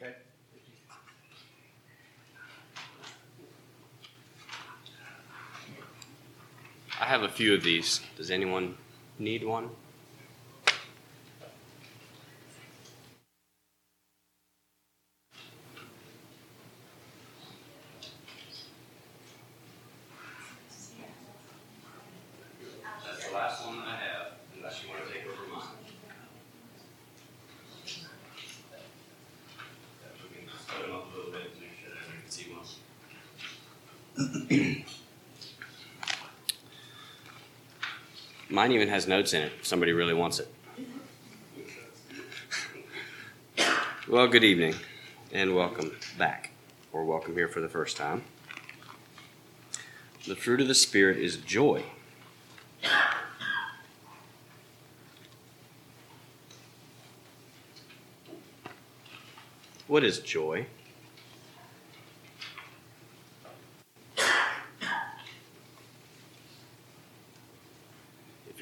I have a few of these. Does anyone need one? That's the last one I have, unless you want to take over mine. We can just put them up a little bit to make sure that everyone can see one. Mine even has notes in it if somebody really wants it. Well, good evening and welcome back, or welcome here for the first time. The fruit of the Spirit is joy. What is joy?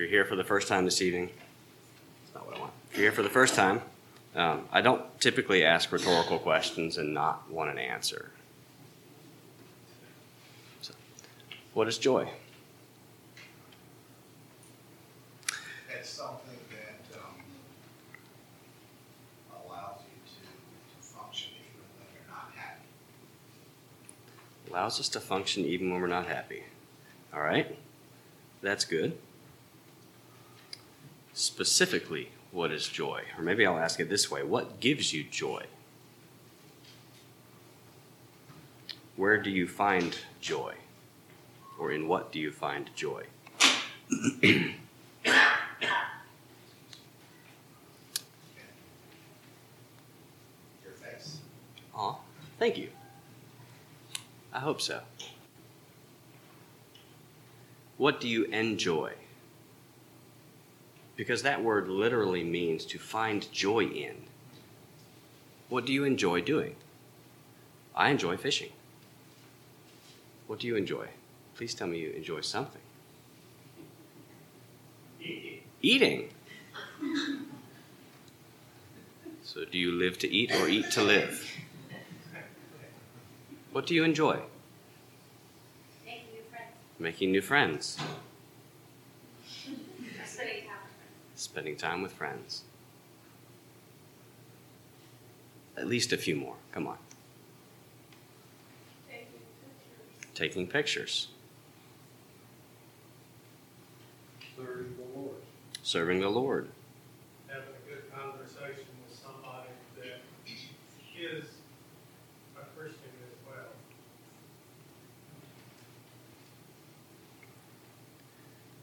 You're here for the first time this evening, that's not what I want. If you're here for the first time, um, I don't typically ask rhetorical questions and not want an answer. So, what is joy? It's something that um, allows you to, to function even when you're not happy. Allows us to function even when we're not happy. All right? That's good. Specifically, what is joy? Or maybe I'll ask it this way What gives you joy? Where do you find joy? Or in what do you find joy? Your face. Aw, thank you. I hope so. What do you enjoy? Because that word literally means to find joy in. What do you enjoy doing? I enjoy fishing. What do you enjoy? Please tell me you enjoy something. Eating. So, do you live to eat or eat to live? What do you enjoy? Making new friends. Making new friends, Spending time with friends. Spending time with friends. At least a few more. Come on. Taking pictures. Taking pictures, serving the Lord, serving the Lord, having a good conversation with somebody that is a Christian as well.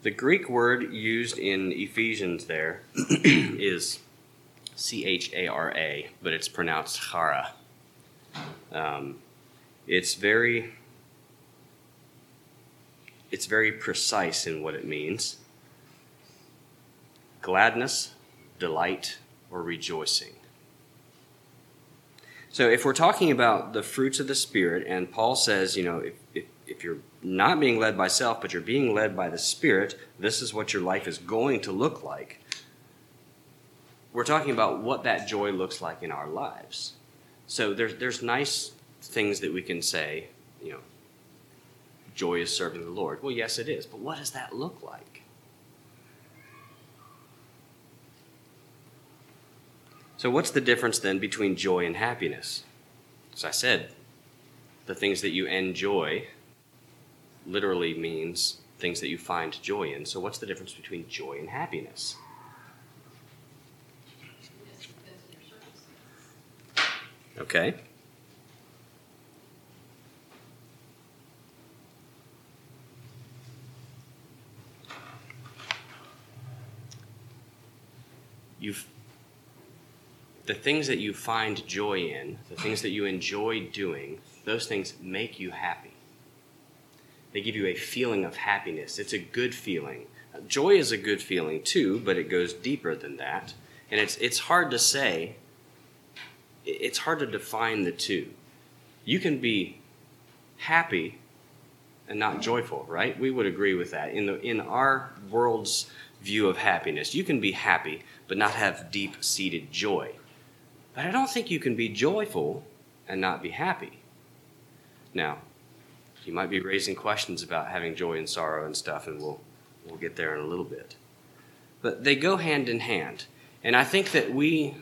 The Greek word used in Ephesians there is C H A R A, but it's pronounced chara. Um, it's very it's very precise in what it means. Gladness, delight, or rejoicing. So if we're talking about the fruits of the Spirit, and Paul says, you know, if, if, if you're not being led by self, but you're being led by the Spirit, this is what your life is going to look like. We're talking about what that joy looks like in our lives. So there's, there's nice things that we can say, you know, joy is serving the Lord. Well, yes, it is, but what does that look like? So, what's the difference then between joy and happiness? As I said, the things that you enjoy literally means things that you find joy in. So, what's the difference between joy and happiness? Okay. You've the things that you find joy in, the things that you enjoy doing, those things make you happy. They give you a feeling of happiness. It's a good feeling. Joy is a good feeling too, but it goes deeper than that. And it's, it's hard to say, it's hard to define the two. You can be happy and not joyful, right? We would agree with that. In, the, in our world's view of happiness, you can be happy but not have deep seated joy. But I don't think you can be joyful and not be happy. Now, you might be raising questions about having joy and sorrow and stuff, and we'll, we'll get there in a little bit. But they go hand in hand. And I think that we,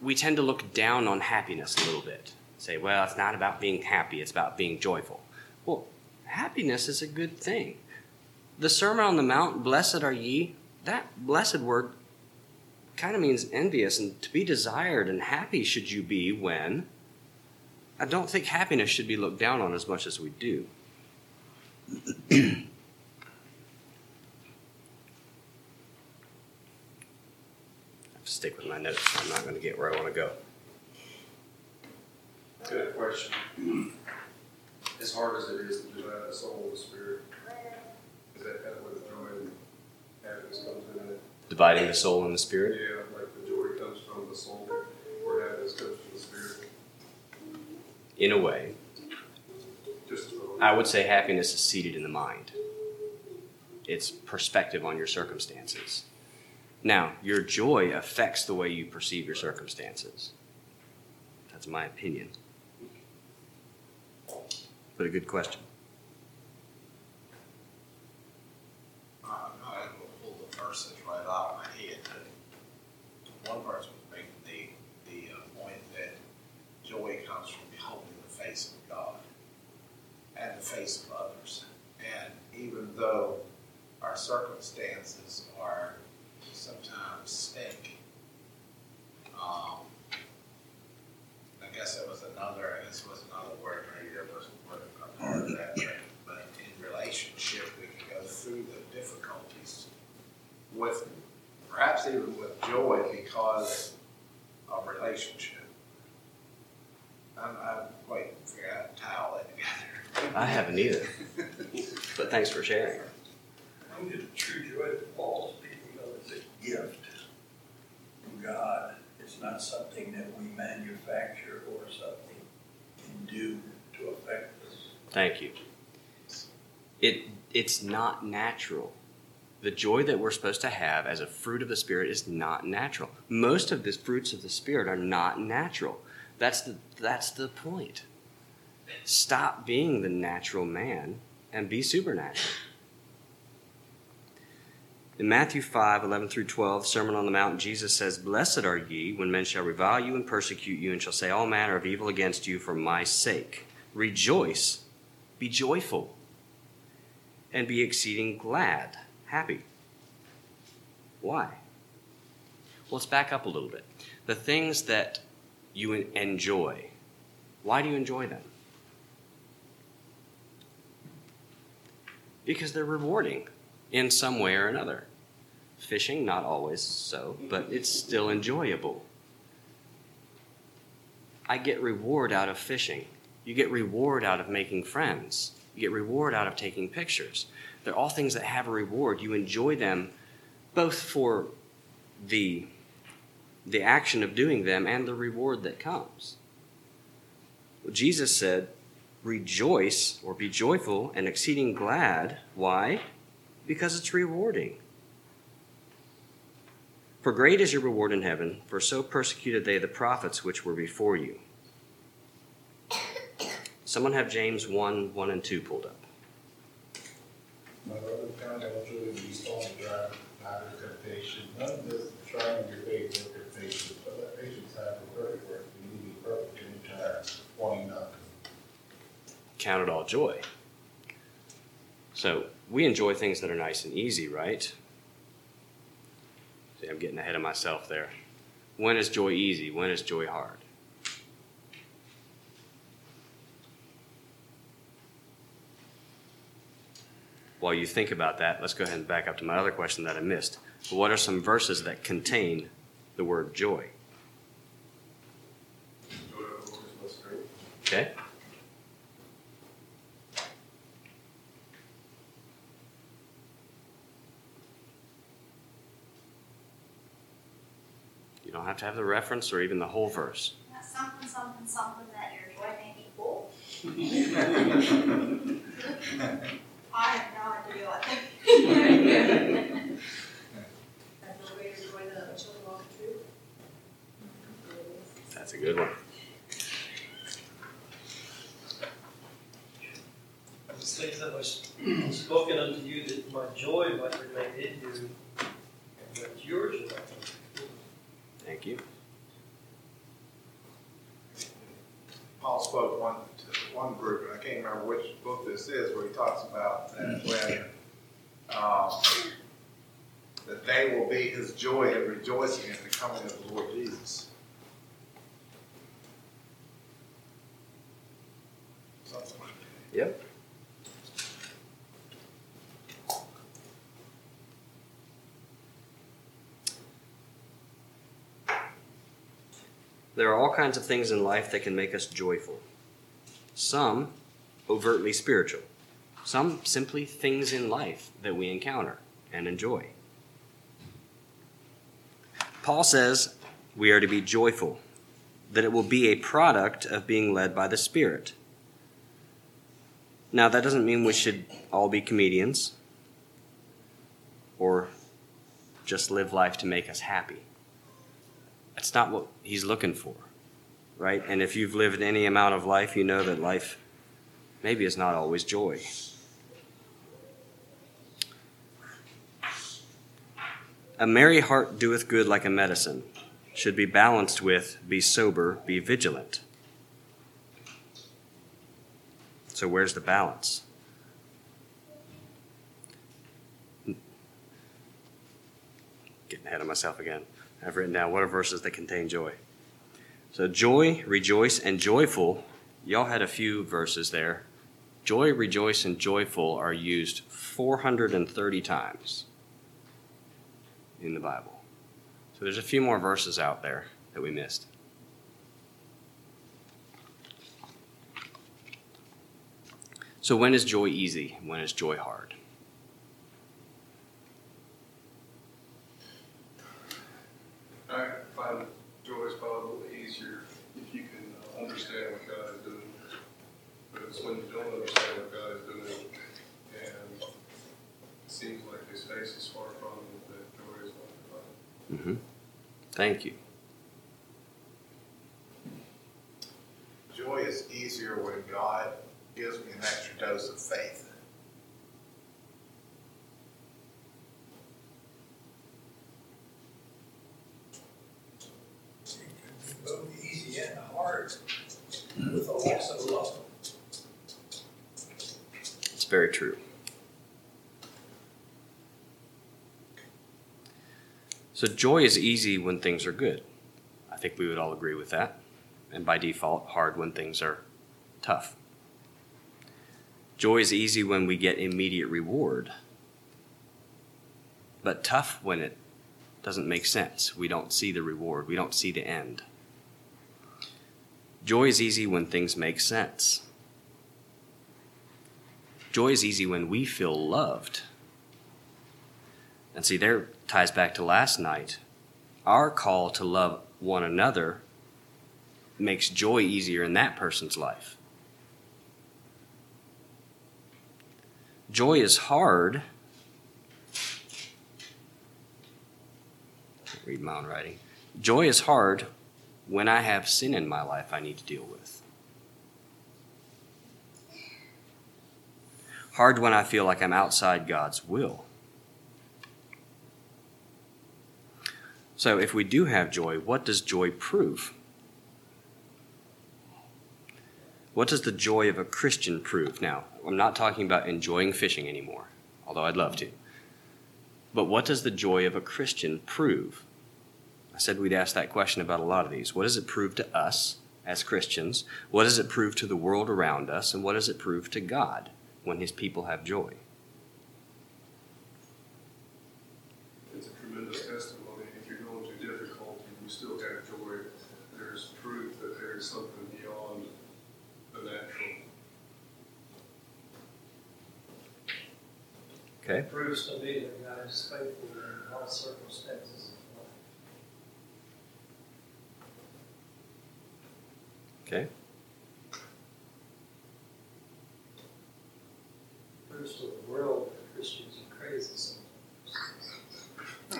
we tend to look down on happiness a little bit. Say, well, it's not about being happy, it's about being joyful. Well, happiness is a good thing. The Sermon on the Mount, blessed are ye, that blessed word kind of means envious and to be desired and happy should you be when I don't think happiness should be looked down on as much as we do. I have to stick with my notes. I'm not going to get where I want to go. Good question. As hard as it is to divide the soul and the spirit, is that kind of the joy and happiness comes in it? Dividing the soul and the spirit. Yeah, like the joy comes from the soul, where happiness comes from the spirit. In a way, I would say happiness is seated in the mind. It's perspective on your circumstances. Now, your joy affects the way you perceive your circumstances. That's my opinion. But a good question. Uh, pull the verses right out of my head. One verse was making the, the uh, point that joy comes from beholding the face of God and the face of others. And even though our circumstances are sometimes stink, um, I guess it was another, this was another word, maybe there was a word a part of that, but- in relationship, we can go through the difficulties with, perhaps even with joy because of relationship. I'm, I'm quite figuring out how to tie all that together. I haven't either. But thanks for sharing. I'm just true joy speaking of is a gift from God. It's not something that we manufacture or something can do to affect us. Thank you. It it's not natural. The joy that we're supposed to have as a fruit of the spirit is not natural. Most of the fruits of the spirit are not natural. That's the that's the point. Stop being the natural man and be supernatural. In Matthew 5, 11 through 12, Sermon on the Mount, Jesus says, Blessed are ye when men shall revile you and persecute you and shall say all manner of evil against you for my sake. Rejoice, be joyful, and be exceeding glad, happy. Why? Well, let's back up a little bit. The things that you enjoy, why do you enjoy them? Because they're rewarding in some way or another. Fishing, not always so, but it's still enjoyable. I get reward out of fishing. You get reward out of making friends. You get reward out of taking pictures. They're all things that have a reward. You enjoy them both for the, the action of doing them and the reward that comes. Jesus said, Rejoice or be joyful and exceeding glad. Why? Because it's rewarding. For great is your reward in heaven, for so persecuted they the prophets which were before you. Someone have James 1 1 and 2 pulled up. My the storm drive, temptation. None of this trying your faith work your patience, but let patience have a perfect work, be perfect and entire, wanting nothing. Count it all joy. So we enjoy things that are nice and easy, right? See, I'm getting ahead of myself there. When is joy easy? When is joy hard? While you think about that, let's go ahead and back up to my other question that I missed. What are some verses that contain the word joy? joy of the Lord is my strength. Okay? Don't have to have the reference or even the whole verse. That's something, something, something that your joy may be full. I have no idea what. Have no greater joy than a children walk truth. That's a good one. These things that was spoken unto you that my joy might remain in you, and that your joy might be full. Thank you. Paul spoke one to one group, and I can't remember which book this is, where he talks about that when um, that they will be his joy and rejoicing at the coming of the Lord Jesus. Something like that. Yep. There are all kinds of things in life that can make us joyful. Some overtly spiritual, some simply things in life that we encounter and enjoy. Paul says we are to be joyful, that it will be a product of being led by the Spirit. Now, that doesn't mean we should all be comedians or just live life to make us happy. That's not what he's looking for, right? And if you've lived any amount of life, you know that life maybe is not always joy. A merry heart doeth good like a medicine, should be balanced with be sober, be vigilant. So, where's the balance? Getting ahead of myself again. I've written down what are verses that contain joy. So, joy, rejoice, and joyful. Y'all had a few verses there. Joy, rejoice, and joyful are used 430 times in the Bible. So, there's a few more verses out there that we missed. So, when is joy easy? When is joy hard? I find joy is probably a little easier if you can uh, understand what God is doing. But it's when you don't understand what God is doing and it seems like his face is far from you that joy is not provided. Mm-hmm. Thank you. Joy is easier when God gives me an extra dose of faith. It can be both easy and hard with the loss of love. It's very true. So, joy is easy when things are good. I think we would all agree with that. And by default, hard when things are tough. Joy is easy when we get immediate reward, but tough when it doesn't make sense. We don't see the reward, we don't see the end. Joy is easy when things make sense. Joy is easy when we feel loved. And see, there ties back to last night. Our call to love one another makes joy easier in that person's life. Joy is hard. Read my own writing. Joy is hard when I have sin in my life I need to deal with. Hard when I feel like I'm outside God's will. So, if we do have joy, what does joy prove? What does the joy of a Christian prove? Now, I'm not talking about enjoying fishing anymore, although I'd love to. But what does the joy of a Christian prove? I said we'd ask that question about a lot of these. What does it prove to us as Christians? What does it prove to the world around us? And what does it prove to God when his people have joy? It's a tremendous testimony. If you're going through difficulty, you still have joy. There's proof that there is something beyond the natural. Okay? proves to me that God is faithful in all circumstances of life. Okay? Proves to the world that Christians are crazy sometimes.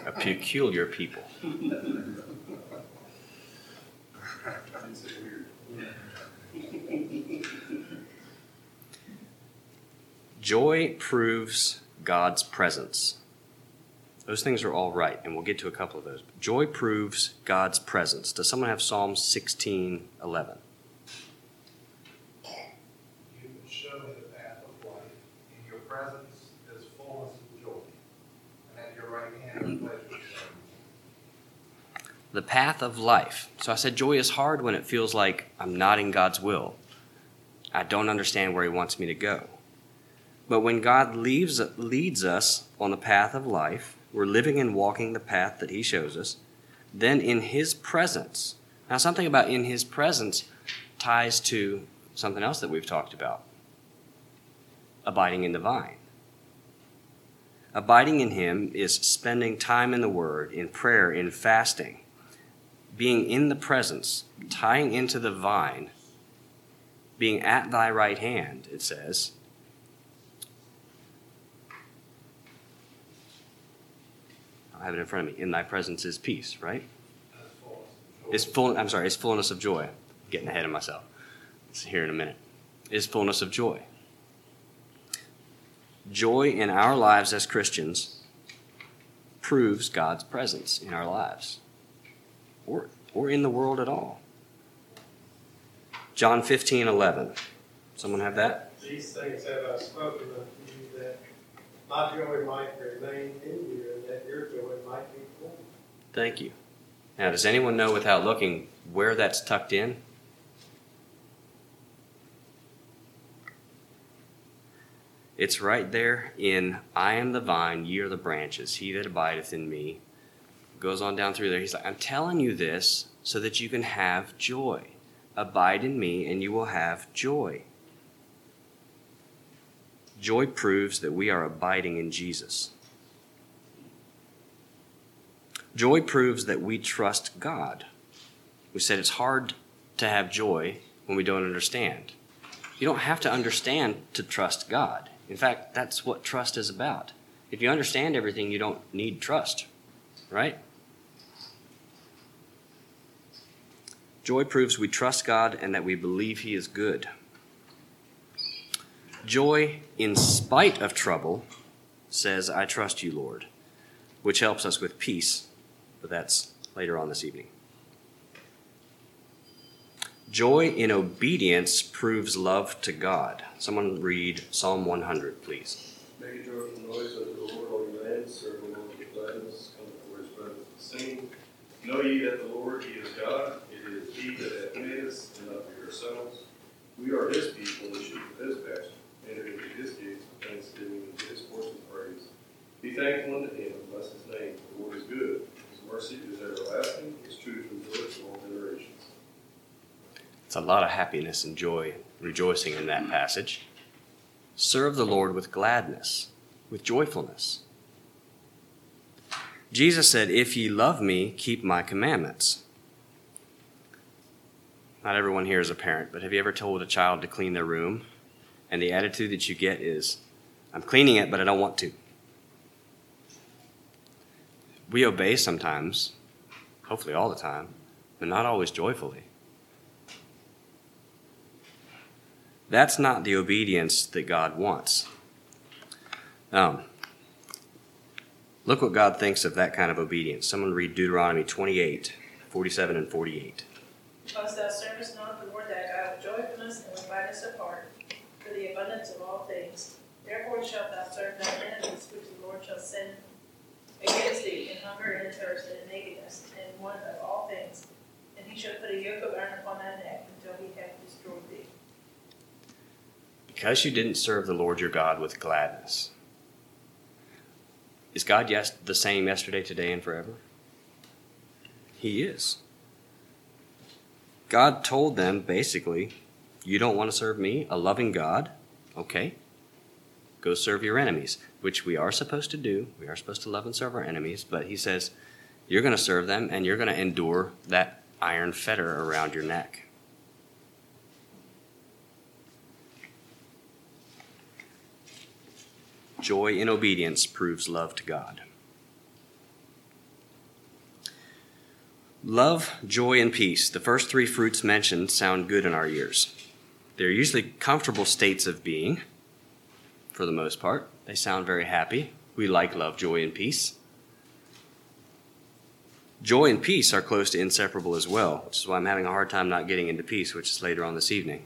A peculiar people. didn't say weird. Joy proves God's presence. Those things are all right, and we'll get to a couple of those. Joy proves God's presence. Does someone have Psalm 16 11? You show the path of life. In your presence is fullness of joy. And your right hand are. The path of life. So I said joy is hard when it feels like I'm not in God's will. I don't understand where He wants me to go. But when God leaves, leads us on the path of life, we're living and walking the path that He shows us, then in His presence, now something about in His presence ties to something else that we've talked about abiding in the vine. Abiding in Him is spending time in the Word, in prayer, in fasting, being in the presence, tying into the vine, being at thy right hand, it says. I have it in front of me. In thy presence is peace, right? That's fullness of joy. Is full. I'm sorry. Is fullness of joy. getting ahead of myself. It's here in a minute. Is fullness of joy. Joy in our lives as Christians proves God's presence in our lives, or or in the world at all. John 15, 11. Someone have that? These things have I spoken unto you that my joy might remain in you and that your joy might be full. Thank you. Now, does anyone know without looking where that's tucked in? It's right there in I am the vine, ye are the branches, he that abideth in me. Goes on down through there. He's like, I'm telling you this so that you can have joy. Abide in me, and you will have joy. Joy proves that we are abiding in Jesus. Joy proves that we trust God. We said it's hard to have joy when we don't understand. You don't have to understand to trust God. In fact, that's what trust is about. If you understand everything, you don't need trust, right? Joy proves we trust God and that we believe He is good. Joy, in spite of trouble, says, I trust you, Lord, which helps us with peace, but that's later on this evening. Joy in obedience proves love to God. Someone read Psalm 100, please. Make a joyful noise unto the Lord, all ye lands, serve the Lord with gladness, come before his presence and sing. Know ye that the Lord, he is God, it is he that hath made us, and not we ourselves. We are his people, the sheep of his pasture. Enter into his gates with thanksgiving, and his courts with praise. Be thankful unto him, and bless his name, the Lord is good, his mercy is everlasting, his truth endureth all generations. It's a lot of happiness and joy rejoicing in that passage. Serve the Lord with gladness, with joyfulness. Jesus said, If ye love me, keep my commandments. Not everyone here is a parent, but have you ever told a child to clean their room? And the attitude that you get is, I'm cleaning it, but I don't want to. We obey sometimes, hopefully all the time, but not always joyfully. That's not the obedience that God wants. Um, look what God thinks of that kind of obedience. Someone read Deuteronomy 28, 47 and 48. Because thou servest not the Lord thy God with joyfulness and with gladness of heart, of all things. Therefore shalt thou serve thine enemies, which the Lord shall send against thee in hunger and thirst and in nakedness and want of all things. And he shall put a yoke of iron upon thy neck until he hath destroyed thee. Because you didn't serve the Lord your God with gladness. Is God yes the same yesterday, today, and forever? He is. God told them basically, you don't want to serve me, a loving God? Okay. Go serve your enemies, which we are supposed to do. We are supposed to love and serve our enemies, but he says, you're going to serve them and you're going to endure that iron fetter around your neck. Joy in obedience proves love to God. Love, joy, and peace. The first three fruits mentioned sound good in our ears. They're usually comfortable states of being, for the most part. They sound very happy. We like love, joy, and peace. Joy and peace are close to inseparable as well, which is why I'm having a hard time not getting into peace, which is later on this evening.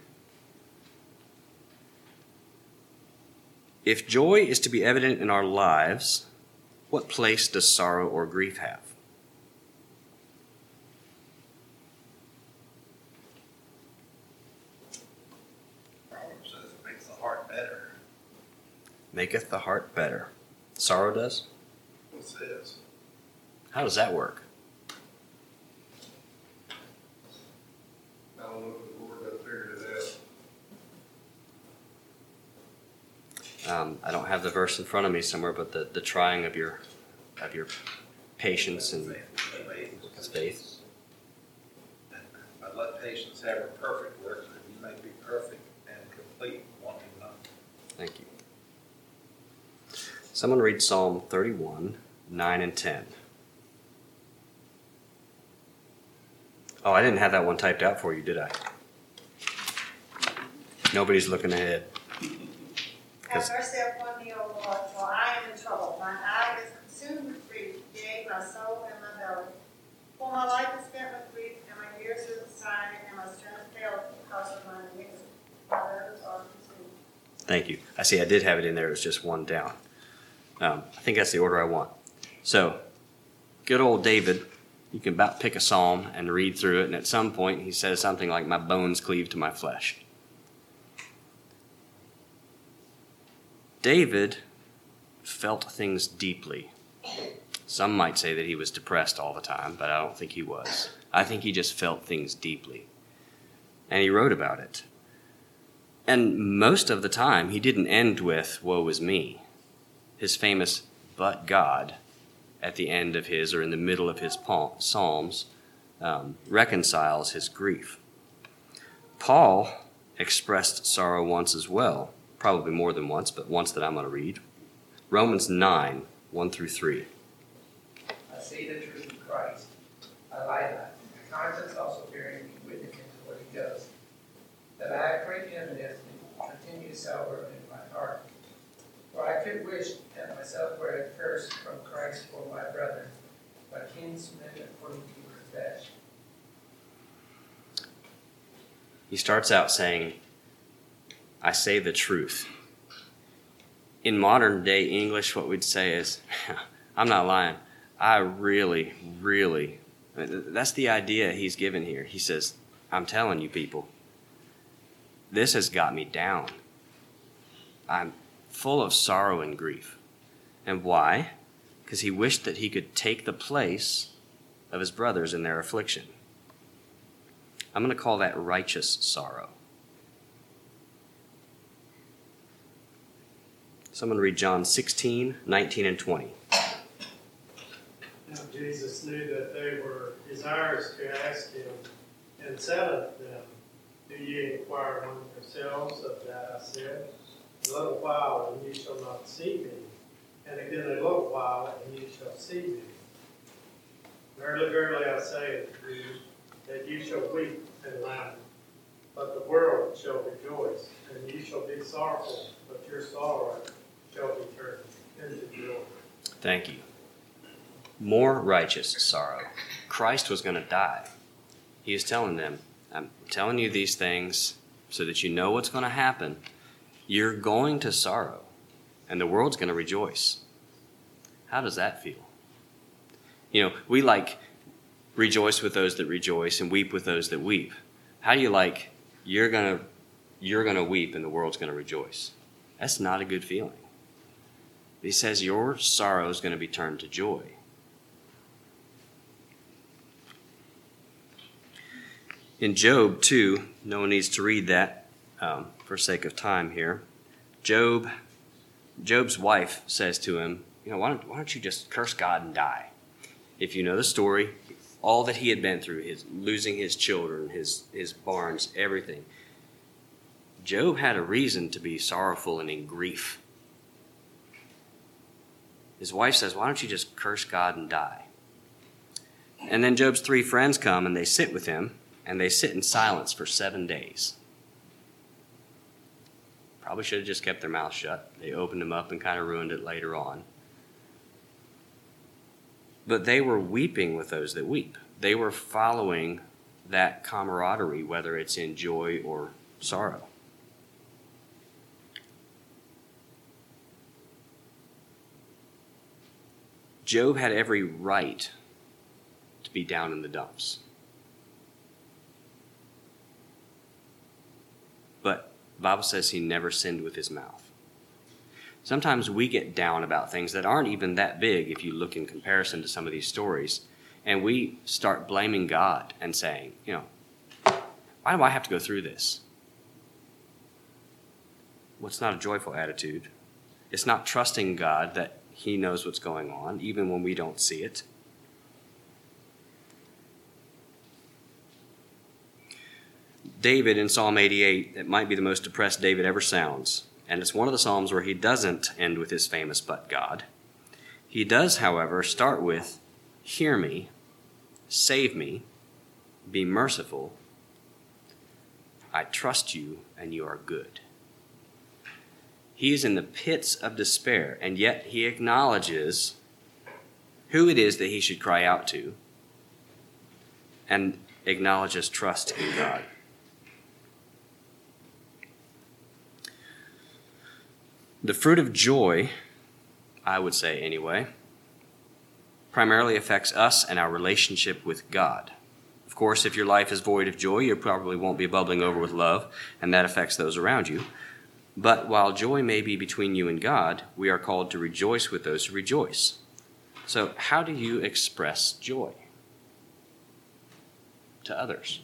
If joy is to be evident in our lives, what place does sorrow or grief have? Proverbs says it makes the heart better. Maketh the heart better. Sorrow does? It says. How does that work? I don't know if the Lord done figured it out. Um, I don't have the verse in front of me somewhere, but the, the trying of your of your patience and faith. But let patience have her perfect work, that you may be perfect and complete, wanting nothing. Thank you. Someone read Psalm 31, 9 and 10. Oh, I didn't have that one typed out for you, did I? Nobody's looking ahead. Have mercy upon me, O Lord, for I am in trouble. My eye is consumed with grief, yea, my soul and my belly. For my life is spent with grief, and my years are sighing, and my strength failed because of my iniquity. My are consumed. Thank you. I see I did have it in there, it was just one down. Um, I think that's the order I want. So, good old David, you can about pick a psalm and read through it, and at some point he says something like, My bones cleave to my flesh. David felt things deeply. Some might say that he was depressed all the time, but I don't think he was. I think he just felt things deeply. And he wrote about it. And most of the time, he didn't end with, Woe is me. His famous, But God, at the end of his or in the middle of his Psalms, um, reconciles his grief. Paul expressed sorrow once as well, probably more than once, but once that I'm going to read. Romans 9, 1 through 3. I say the truth in Christ. I lie not. My conscience also bearing me witness to what he does. That I have great evidence and continue sober in my heart. For I could wish that myself accursed from Christ for my brethren, my kinsmen according to flesh. He starts out saying, I say the truth. In modern day English, what we'd say is, I'm not lying. I really, really, that's the idea he's given here. He says, I'm telling you people, this has got me down. I'm full of sorrow and grief. And why? Because he wished that he could take the place of his brothers in their affliction. I'm going to call that righteous sorrow. Someone read John 16, 19, and 20. Now Jesus knew that they were desirous to ask him, and said unto them, Do ye inquire among yourselves of that I said? A little while, and ye shall not see me, and again a little while, and ye shall see me. Verily, verily, I say unto you, that ye shall weep and laugh, but the world shall rejoice, and ye shall be sorrowful, but your sorrow shall be turned into joy. Thank you. More righteous sorrow. Christ was going to die. He is telling them, I'm telling you these things so that you know what's going to happen. You're going to sorrow, and the world's going to rejoice. How does that feel? You know, we like rejoice with those that rejoice and weep with those that weep. How do you like you're going to you're going to weep and the world's going to rejoice? That's not a good feeling. He says your sorrow is going to be turned to joy. In Job 2, no one needs to read that um, for sake of time here. Job, Job's wife says to him, "You know, why don't, why don't you just curse God and die?" If you know the story, all that he had been through, his losing his children, his his barns, everything. Job had a reason to be sorrowful and in grief. His wife says, Why don't you just curse God and die? And then Job's three friends come and they sit with him, and they sit in silence for seven days. Probably should have just kept their mouth shut. They opened them up and kind of ruined it later on. But they were weeping with those that weep. They were following that camaraderie, whether it's in joy or sorrow. Job had every right to be down in the dumps. But the Bible says he never sinned with his mouth. Sometimes we get down about things that aren't even that big if you look in comparison to some of these stories, and we start blaming God and saying, you know, why do I have to go through this? Well, not a joyful attitude. It's not trusting God that He knows what's going on, even when we don't see it. David in Psalm 88, it might be the most depressed David ever sounds. And it's one of the Psalms where he doesn't end with his famous but God. He does, however, start with, Hear me, save me, be merciful. I trust you, and you are good. He is in the pits of despair, and yet he acknowledges who it is that he should cry out to and acknowledges trust in God. The fruit of joy, I would say anyway, primarily affects us and our relationship with God. Of course, if your life is void of joy, you probably won't be bubbling over with love, and that affects those around you. But while joy may be between you and God, we are called to rejoice with those who rejoice. So, how do you express joy to others?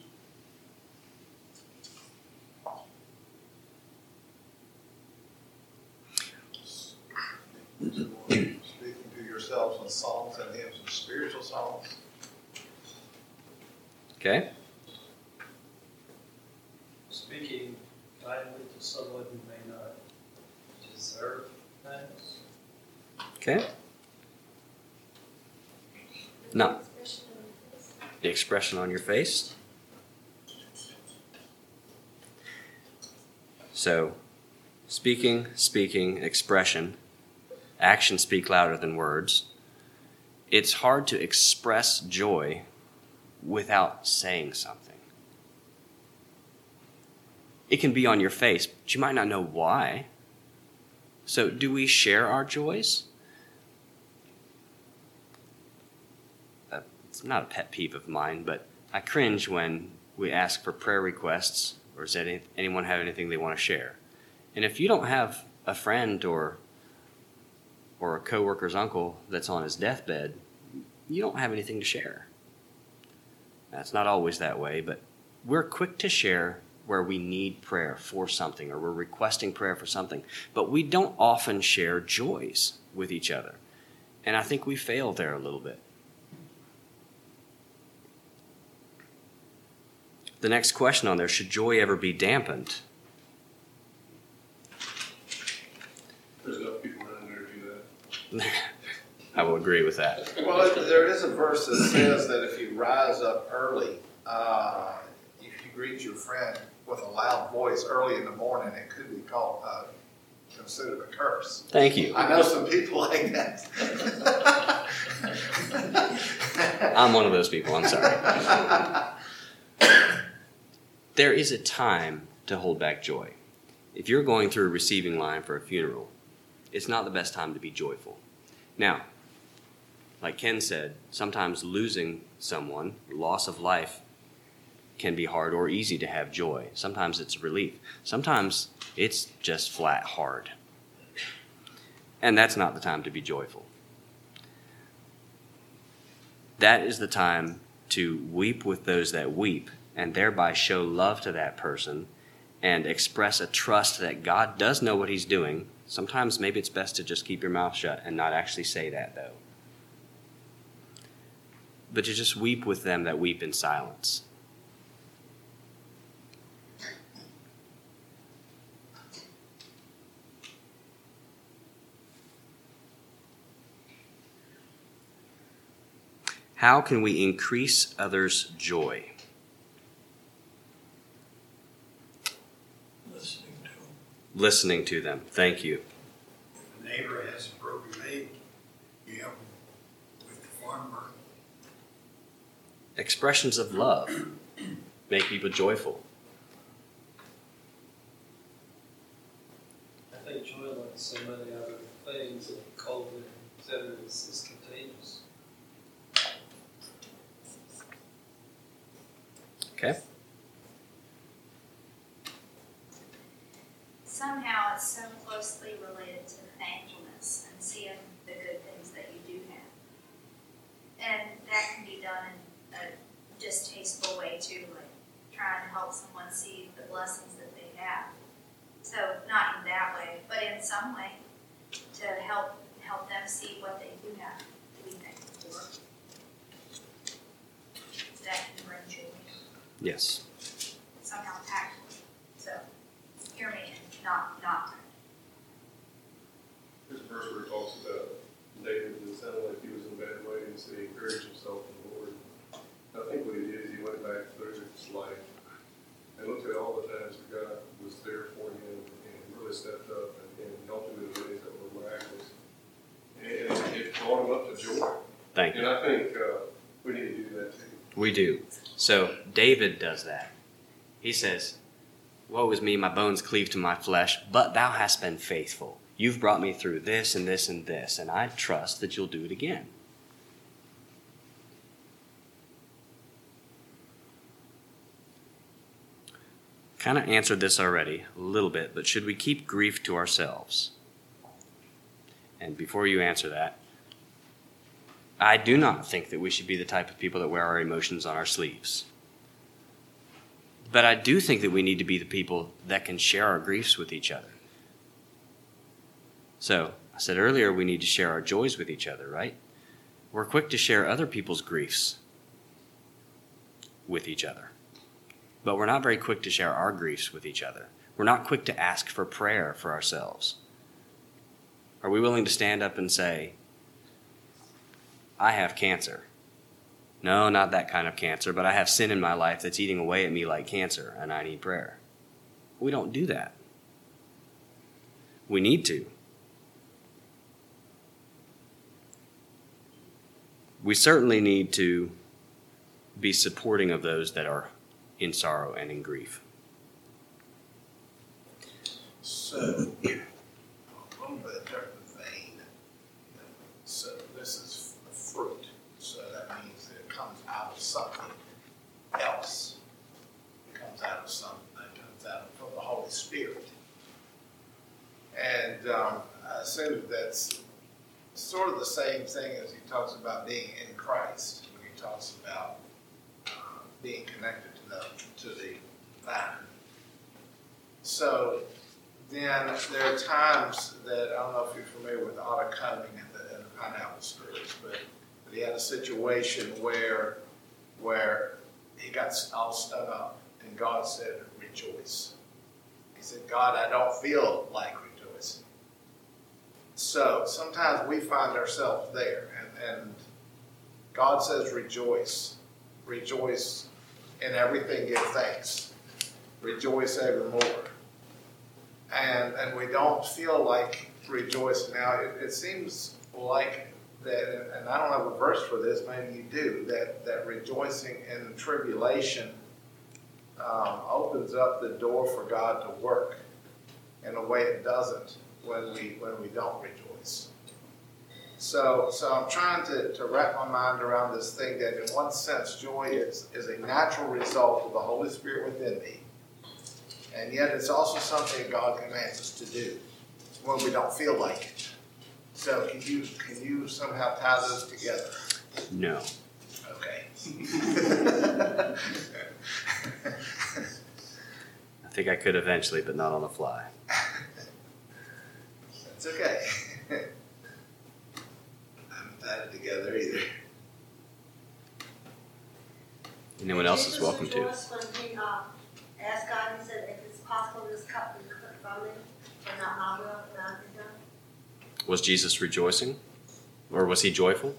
Speaking to yourselves in songs and hymns and spiritual songs. Okay? Speaking kindly to someone who may not deserve kindness. Okay? No. The expression on your face. So, speaking, speaking, expression, actions speak louder than words. It's hard to express joy without saying something. It can be on your face, but you might not know why. So, do we share our joys? Uh, it's not a pet peeve of mine, but I cringe when we ask for prayer requests or does any, anyone have anything they want to share? And if you don't have a friend or or a coworker's uncle that's on his deathbed, you don't have anything to share. That's not always that way, but we're quick to share where we need prayer for something or we're requesting prayer for something, but we don't often share joys with each other. And I think we fail there a little bit. The next question on there should joy ever be dampened? There's enough people around there to do that. I will agree with that. Well, there is a verse that says that if you rise up early, uh, if you greet your friend with a loud voice early in the morning, it could be called, uh, considered a curse. Thank you. I know some people like that. I'm one of those people. I'm sorry. There is a time to hold back joy. If you're going through a receiving line for a funeral, it's not the best time to be joyful. Now, like Ken said, sometimes losing someone, loss of life, can be hard or easy to have joy. Sometimes it's a relief. Sometimes it's just flat hard. And that's not the time to be joyful. That is the time to weep with those that weep and thereby show love to that person and express a trust that God does know what He's doing. Sometimes maybe it's best to just keep your mouth shut and not actually say that, though. But to just weep with them that weep in silence. How can we increase others' joy? Listening to them. Listening to them. Thank you. If a neighbor has a broken leg, you help with the farmer. Expressions of love make people joyful. I think joy, like so many other things, like COVID, et cetera, is, is contagious. Okay? Somehow it's so closely related to thankfulness and seeing the good things that you do have. And that can be done in a distasteful way too, like trying to help someone see the blessings that they have. So not in that way, but in some way to help help them see what they do have to be thankful for. That can bring joy Yes. somehow tactfully. So hear me and not not. There's a verse where it talks about David, it sounded like he was in a bad way, and said he encouraged himself in the Lord. I think what he did is he went back through his life and looked at all the times that God was there for him and really stepped up and, and helped him in ways that were miraculous. And it brought him up to joy. Thank you. And I think, uh, we need to do that too. We do. So David does that. He says, Woe is me, my bones cleave to my flesh, but thou hast been faithful. You've brought me through this and this and this, and I trust that you'll do it again. Kind of answered this already a little bit, but should we keep grief to ourselves? And before you answer that, I do not think that we should be the type of people that wear our emotions on our sleeves. But I do think that we need to be the people that can share our griefs with each other. So, I said earlier we need to share our joys with each other, right? We're quick to share other people's griefs with each other. But we're not very quick to share our griefs with each other. We're not quick to ask for prayer for ourselves. Are we willing to stand up and say, I have cancer. No, not that kind of cancer, but I have sin in my life that's eating away at me like cancer, and I need prayer. We don't do that. We need to. We certainly need to be supporting of those that are in sorrow and in grief. So, a little bit different vein. So this is a fruit, so that means that it comes out of something else. It comes out of something, it comes out from the Holy Spirit. And um, I assume that's sort of the same thing as he talks about being in Christ, when he talks about uh, being connected to the, to the vine. So then there are times that, I don't know if you're familiar with Otto Koning and the, and the pineapple stories, but, but he had a situation where, where he got all stung up and God said, rejoice. He said, God, I don't feel like. So sometimes we find ourselves there and, and God says, rejoice. Rejoice in everything, give thanks. Rejoice evermore and and we don't feel like rejoicing. Now it, it seems like that, and I don't have a verse for this. Maybe you do. That that rejoicing in tribulation um, opens up the door for God to work in a way it doesn't when we when we don't rejoice. So so I'm trying to, to wrap my mind around this thing that in one sense joy is is a natural result of the Holy Spirit within me and yet it's also something God commands us to do when we don't feel like it. So can you can you somehow tie those together? No. Okay. I think I could eventually, but not on the fly. That's okay. I haven't tied it together either. Anyone else is welcome to. Jesus rejoiced he, uh, asked God, he said, if it's possible, this cup be from me, but not my will, but thine be. Was Jesus rejoicing? Or was he joyful?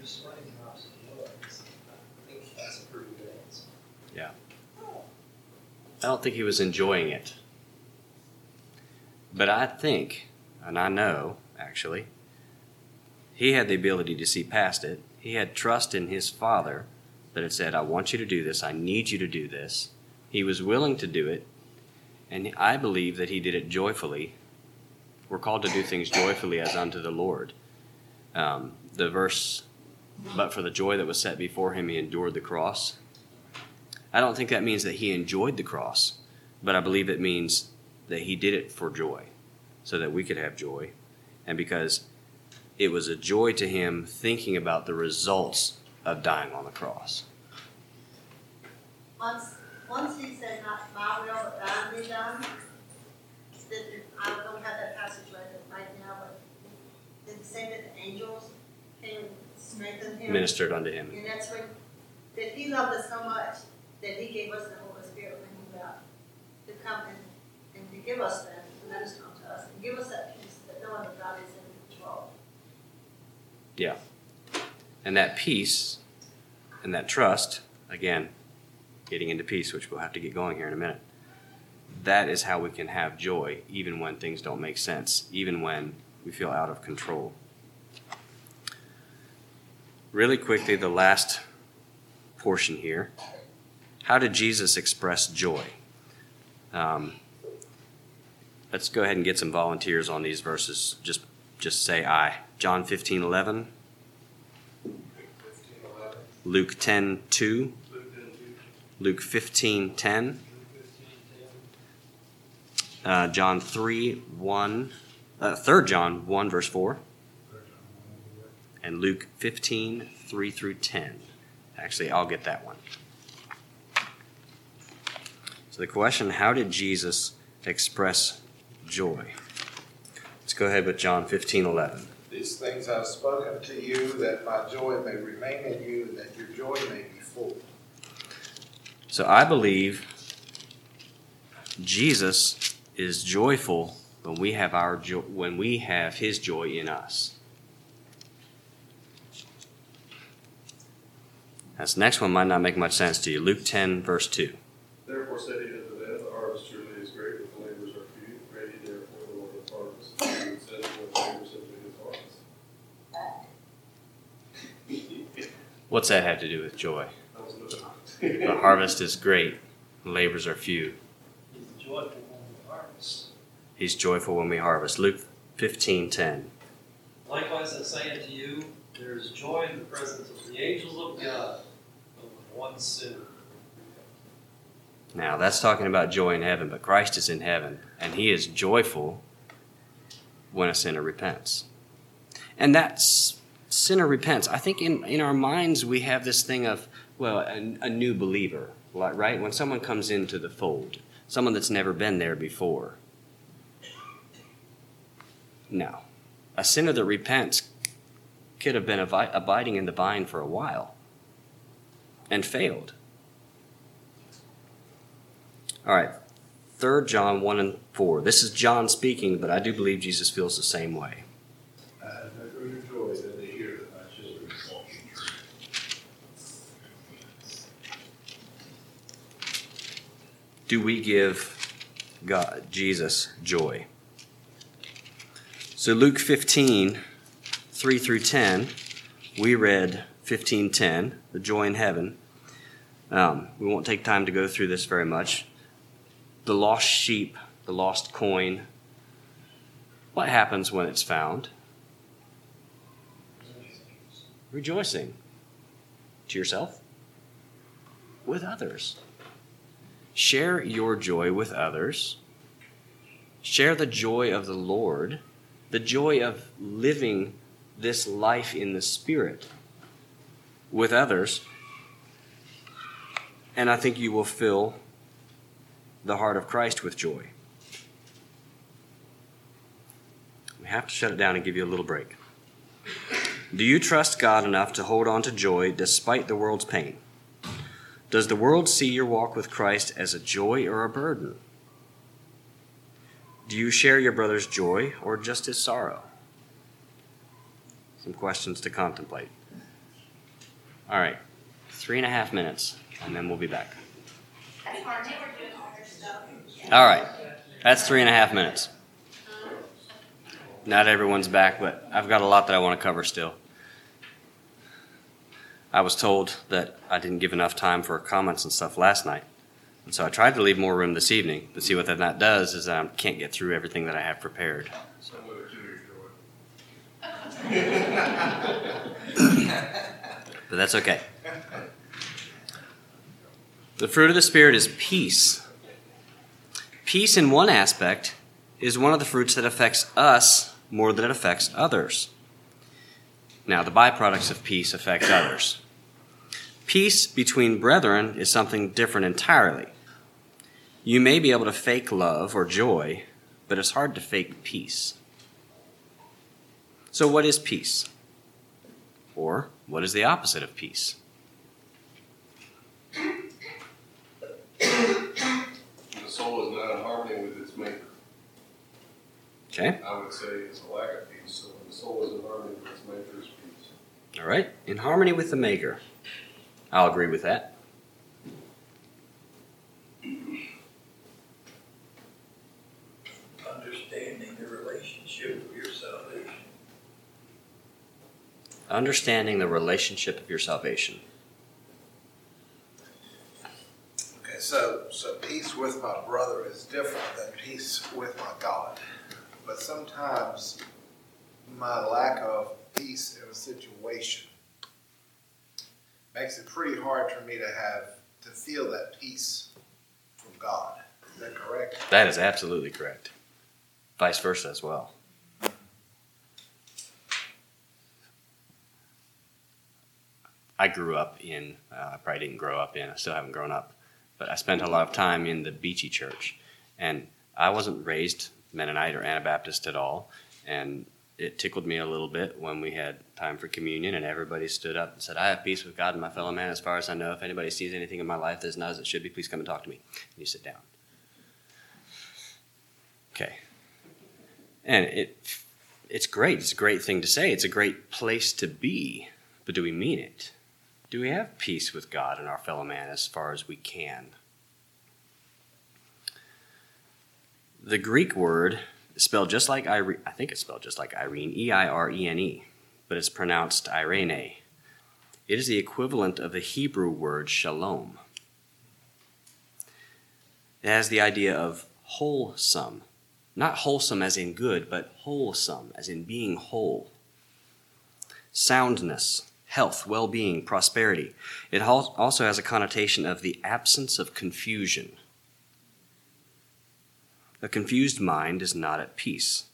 just raindrops of blood. I think that's a pretty good answer. I don't think he was enjoying it. But I think, and I know actually, he had the ability to see past it. He had trust in his father that had said, I want you to do this, I need you to do this. He was willing to do it, and I believe that he did it joyfully. We're called to do things joyfully as unto the Lord. Um, the verse, but for the joy that was set before him, he endured the cross. I don't think that means that he enjoyed the cross, but I believe it means that he did it for joy, so that we could have joy. And because it was a joy to him thinking about the results of dying on the cross. Once, once he said, not my will, but be done, I don't have that passage right, right now, but did it say that the angels came and strengthened him? Ministered unto him. And that's when, that he loved us so much that he gave us the Holy Spirit when he left to come and, and to give us that, to minister to us, and give us that peace that knowing that God is in control. Yeah. And that peace and that trust, again, getting into peace, which we'll have to get going here in a minute, that is how we can have joy even when things don't make sense, even when we feel out of control. Really quickly, the last portion here. How did Jesus express joy? Um, let's go ahead and get some volunteers on these verses. Just, just say aye. John 15, 11. Fifteen eleven, Luke 10, 2. Luke ten two, Luke 15, 10. Fifteen, ten. Uh, John 3, 1. Uh, 3 John 1, verse 4. And Luke 15, 3 through 10. Actually, I'll get that one. So the question how did Jesus express joy? Let's go ahead with John 15, 11. These things I've spoken to you, that my joy may remain in you, and that your joy may be full. So I believe Jesus is joyful when we have our joy, when we have his joy in us. This next one might not make much sense to you. Luke 10, verse 2. Therefore said he unto them, the harvest truly is great, but the laborers are few. Ready therefore the Lord of the harvest, and send forth laborers into his harvest. What's that have to do with joy? That was another. The harvest is great, the labors are few. He's joyful when we harvest. He's joyful when we harvest. Luke 15, 10. Likewise, I say unto you, there is joy in the presence of the angels of God over one sinner. Now, that's talking about joy in heaven, but Christ is in heaven, and he is joyful when a sinner repents. And that sinner repents. I think in, in our minds we have this thing of, well, a, a new believer, right? When someone comes into the fold, someone that's never been there before. No. A sinner that repents could have been abiding in the vine for a while and failed. All right. 3 John 1 and 4. This is John speaking, but I do believe Jesus feels the same way. Do we give God, Jesus, joy? So Luke 15, 3 through 10, we read 15:10, the joy in heaven. Um, we won't take time to go through this very much. The lost sheep, the lost coin. What happens when it's found? Rejoicing. To yourself? With others. Share your joy with others. Share the joy of the Lord, the joy of living this life in the Spirit with others. And I think you will fill the heart of Christ with joy. We have to shut it down and give you a little break. Do you trust God enough to hold on to joy despite the world's pain? Does the world see your walk with Christ as a joy or a burden? Do you share your brother's joy or just his sorrow? Some questions to contemplate. All right, three and a half minutes, and then we'll be back. That's hard, they were doing all right, that's three and a half minutes. Not everyone's back, but I've got a lot that I want to cover still. I was told that I didn't give enough time for comments and stuff last night. And so I tried to leave more room this evening, but see what that not does is that I can't get through everything that I have prepared. But that's okay. The fruit of the Spirit is peace. Peace, in one aspect, is one of the fruits that affects us more than it affects others. Now, the byproducts of peace affect others. Peace between brethren is something different entirely. You may be able to fake love or joy, but it's hard to fake peace. So, what is peace? Or, what is the opposite of peace? The soul is not in harmony with its maker. Okay? I would say it's a lack of peace. So when the soul is in harmony with its maker, it's peace. All right? In harmony with the Maker. I'll agree with that. Understanding the relationship of your salvation. Understanding the relationship of your salvation. Okay, so, so peace with my brother is different than peace with my God. But sometimes my lack of peace in a situation makes it pretty hard for me to have, to feel that peace from God. Is that correct? That is absolutely correct. Vice versa as well. I grew up in, uh, I probably didn't grow up in, I still haven't grown up, but I spent a lot of time in the Beachy Church. And I wasn't raised Mennonite or Anabaptist at all. And it tickled me a little bit when we had time for communion and everybody stood up and said, I have peace with God and my fellow man as far as I know. If anybody sees anything in my life that is not as it should be, please come and talk to me. And you sit down. Okay. And it it's great. It's a great thing to say. It's a great place to be. But do we mean it? Do we have peace with God and our fellow man as far as we can? The Greek word is spelled just like Irene, I think it's spelled just like Irene, E I R E N E, but it's pronounced Irene. It is the equivalent of the Hebrew word shalom. It has the idea of wholesome, not wholesome as in good, but wholesome as in being whole. Soundness, health, well being, prosperity. It also has a connotation of the absence of confusion. A confused mind is not at peace.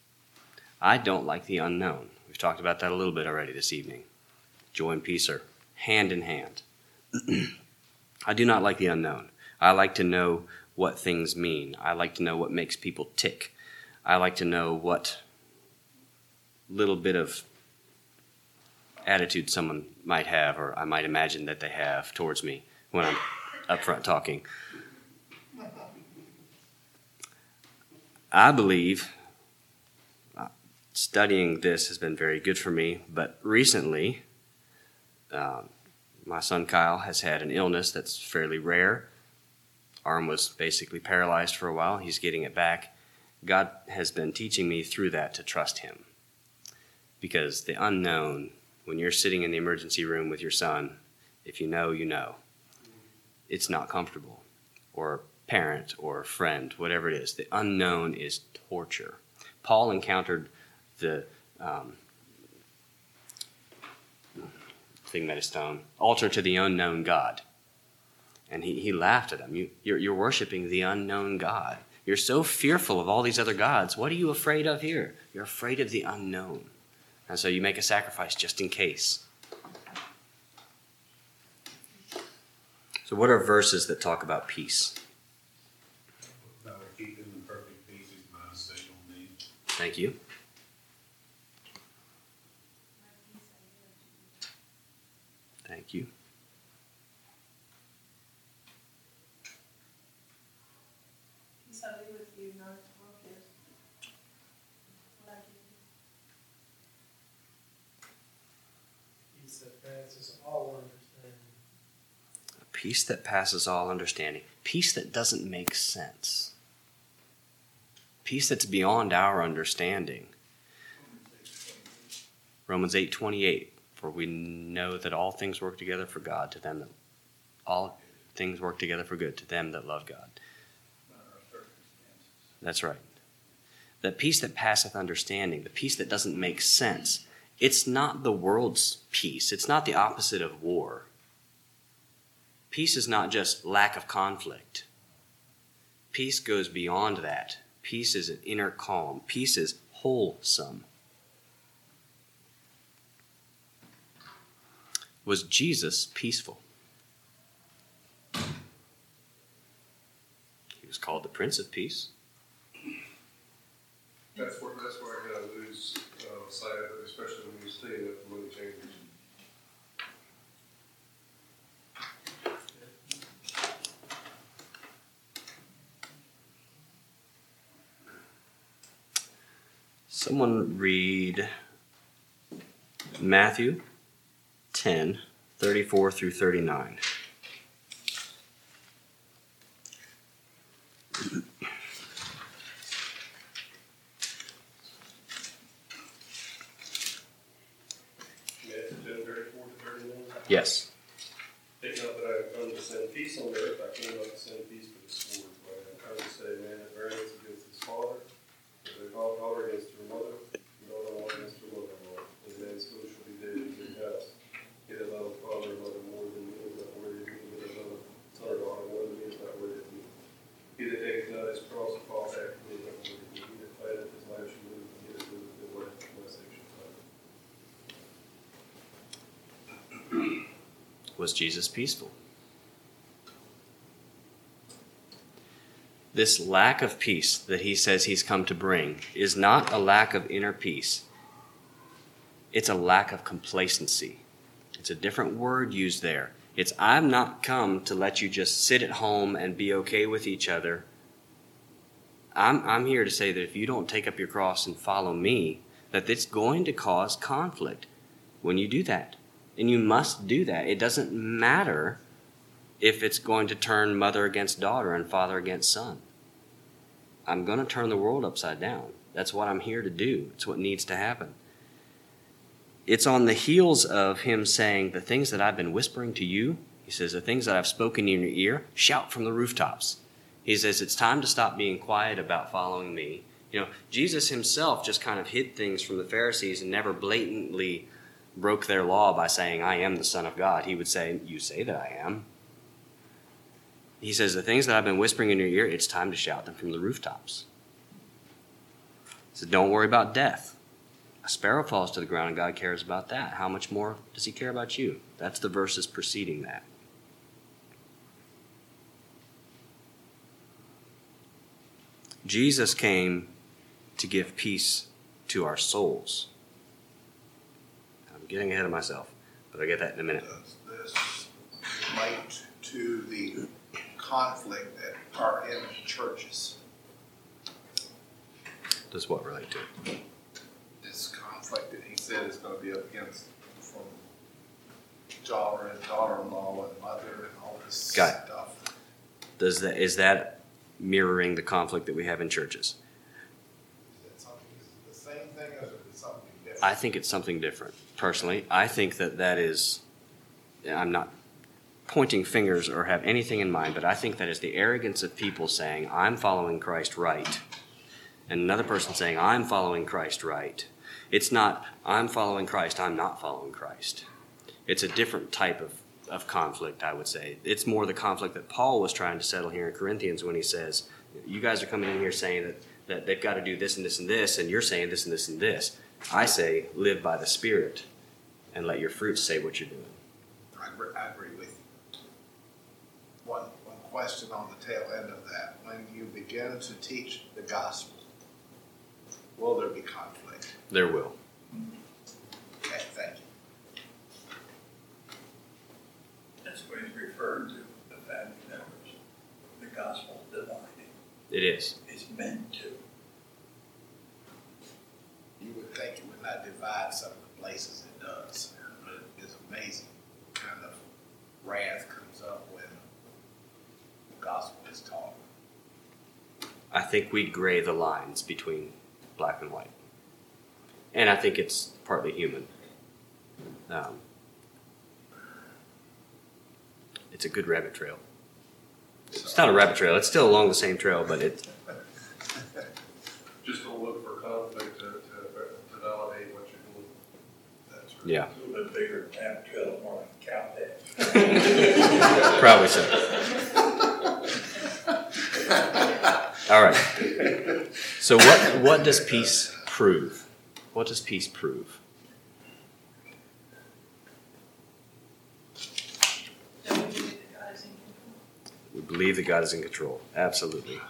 I don't like the unknown. We've talked about that a little bit already this evening. Joy and peace are hand in hand. I do not like the unknown. I like to know what things mean. I like to know what makes people tick. I like to know what little bit of attitude someone might have, or I might imagine that they have towards me when I'm up front talking. I believe uh, studying this has been very good for me, but recently, um, my son Kyle has had an illness that's fairly rare. Arm was basically paralyzed for a while. He's getting it back. God has been teaching me through that to trust Him. Because the unknown, when you're sitting in the emergency room with your son, if you know, you know. It's not comfortable. Or parent or friend, whatever it is. The unknown is torture. Paul encountered the um, thing that is stone, altar to the unknown God. And he, he laughed at him. You, you're, you're worshiping the unknown God. You're so fearful of all these other gods. What are you afraid of here? You're afraid of the unknown. And so you make a sacrifice just in case. So, what are verses that talk about peace? Thou art keeping in perfect peace whose mind is stayed on thee. Thank you. Thank you. Peace I be with you, not to world gives. What I give you. Peace that passes all understanding. Peace that passes all understanding. Peace that doesn't make sense. Peace that's beyond our understanding. Romans 8:28 For we know that all things work together for God to them that all things work together for good to them that love God. That's right. That peace that passeth understanding, the peace that doesn't make sense. It's not the world's peace. It's not the opposite of war. Peace is not just lack of conflict. Peace goes beyond that. Peace is an inner calm. Peace is wholesome. Was Jesus peaceful? He was called the Prince of Peace. That's where, that's where I kind of lose, uh, sight of it, especially when you see that Someone read Matthew 10, 34 through 39. Matthew ten thirty-four to thirty-one. Yes. Take not that I have come to send peace on earth, I came not to send peace but a sword. For I have come to say, man at variance against his father, daughter against her mother, and against her mother-in-law. And shall be dead in his house. Father or mother more than worthy of son daughter more than worthy of. He that not his cross and after me worthy of. He that fighteth his life shall and he that shall. Was Jesus peaceful? This lack of peace that he says he's come to bring is not a lack of inner peace. It's a lack of complacency. It's a different word used there. It's, I'm not come to let you just sit at home and be okay with each other. I'm, I'm here to say that if you don't take up your cross and follow me, that it's going to cause conflict when you do that. And you must do that. It doesn't matter if it's going to turn mother against daughter and father against son. I'm going to turn the world upside down. That's what I'm here to do. It's what needs to happen. It's on the heels of him saying, The things that I've been whispering to you, he says, The things that I've spoken in your ear, shout from the rooftops. He says, It's time to stop being quiet about following me. You know, Jesus himself just kind of hid things from the Pharisees and never blatantly broke their law by saying, I am the Son of God. He would say, You say that I am. He says, The things that I've been whispering in your ear, it's time to shout them from the rooftops. He said, Don't worry about death. A sparrow falls to the ground and God cares about that. How much more does He care about you? That's the verses preceding that. Jesus came to give peace to our souls. I'm getting ahead of myself, but I'll get that in a minute. Does this relate to the conflict that are in churches? Does what relate to it? This conflict that he said is gonna be up against from daughter and daughter-in-law and mother and all this Got it. stuff. Does that is that mirroring the conflict that we have in churches? Is it something, is it the same thing or is it something different? I think it's something different. Personally, I think that that is. I'm not pointing fingers or have anything in mind, but I think that is the arrogance of people saying, "I'm following Christ right," and another person saying, "I'm following Christ right." It's not, "I'm following Christ. I'm not following Christ." It's a different type of of conflict, I would say. It's more the conflict that Paul was trying to settle here in Corinthians when he says, You guys are coming in here saying that, that they've got to do this and this and this, and you're saying this and this and this. I say, live by the Spirit and let your fruits say what you're doing. I agree, I agree with you. One, one question on the tail end of that, when you begin to teach the gospel, will there be conflict? There will. Mm-hmm. Okay, thank you. That's what he's referring to, the family members. The gospel dividing It is. It's meant to. You would think it would not divide some of the places it does, but it's amazing kind of wrath comes up when I think we gray the lines between black and white. And I think it's partly human. Um, it's a good rabbit trail. It's not a rabbit trail, it's still along the same trail, but it, Just don't look for conflict to, to, to validate what you believe. That's right. yeah, A little bit bigger than that trail, more like a cow patch. probably so. All right. So what what does peace prove? What does peace prove? We believe that God is in control? Absolutely.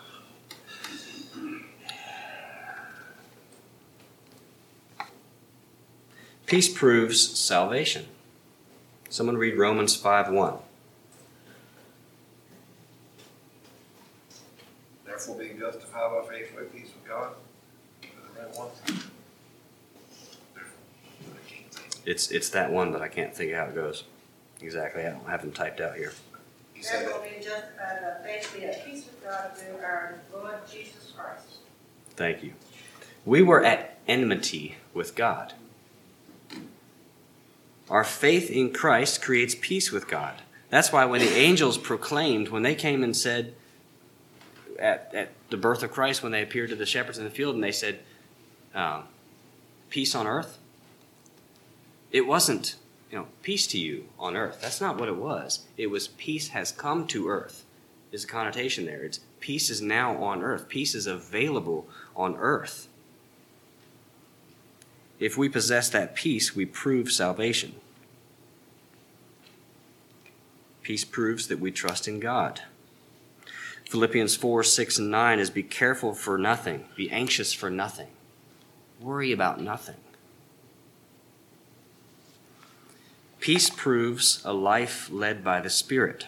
Peace proves salvation. Someone read Romans 5 1. Therefore, being justified by faith, we peace with God. Isn't that one? It's, it's that one, but I can't think of how it goes. Exactly. I don't have them typed out here. He said Therefore, that, being justified by faith, we have peace with God through our Lord Jesus Christ. Thank you. We were at enmity with God. Our faith in Christ creates peace with God. That's why when the angels proclaimed, when they came and said at, at the birth of Christ, when they appeared to the shepherds in the field and they said, um, Peace on earth, it wasn't, you know, peace to you on earth. That's not what it was. It was peace has come to earth, is a connotation there. It's peace is now on earth, peace is available on earth. If we possess that peace, we prove salvation. Peace proves that we trust in God. Philippians 4 6 and 9 is be careful for nothing, be anxious for nothing, worry about nothing. Peace proves a life led by the Spirit.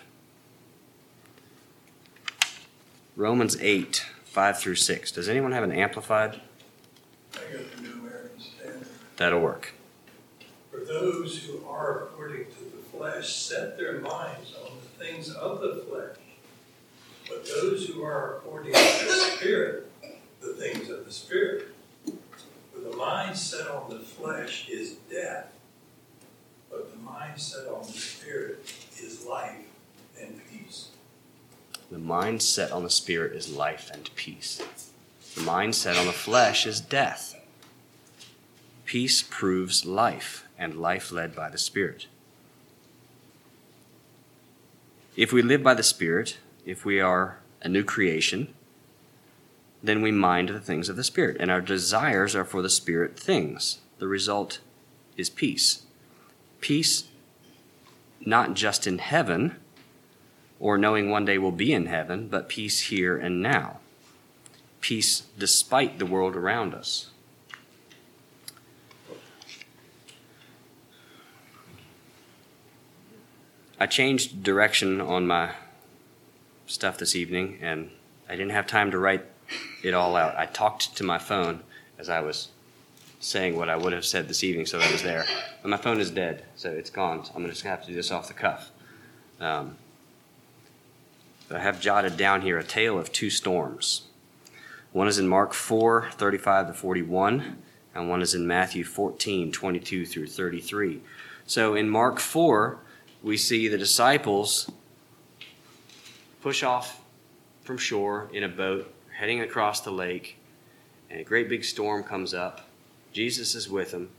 Romans 8 5 through 6. Does anyone have an amplified? I got the New American Standard. That'll work. For those who are according to the flesh set their minds on the things of the flesh. But those who are according to the Spirit, the things of the Spirit. For the mind set on the flesh is death, but the mind set on the Spirit is life and peace. The mind set on the Spirit is life and peace. The mind set on the flesh is death. Peace proves life, and life led by the Spirit. If we live by the Spirit, if we are a new creation, then we mind the things of the Spirit, and our desires are for the Spirit things. The result is peace. Peace not just in heaven, or knowing one day we'll be in heaven, but peace here and now. Peace despite the world around us. I changed direction on my stuff this evening, and I didn't have time to write it all out. I talked to my phone as I was saying what I would have said this evening, so that was there. But my phone is dead, so it's gone. So I'm just gonna have to do this off the cuff. Um, I have jotted down here a tale of two storms. One is in Mark 4, 35 to 41, and one is in Matthew 14, 22 through 33. So in Mark 4, we see the disciples push off from shore in a boat, heading across the lake, and a great big storm comes up. Jesus is with them.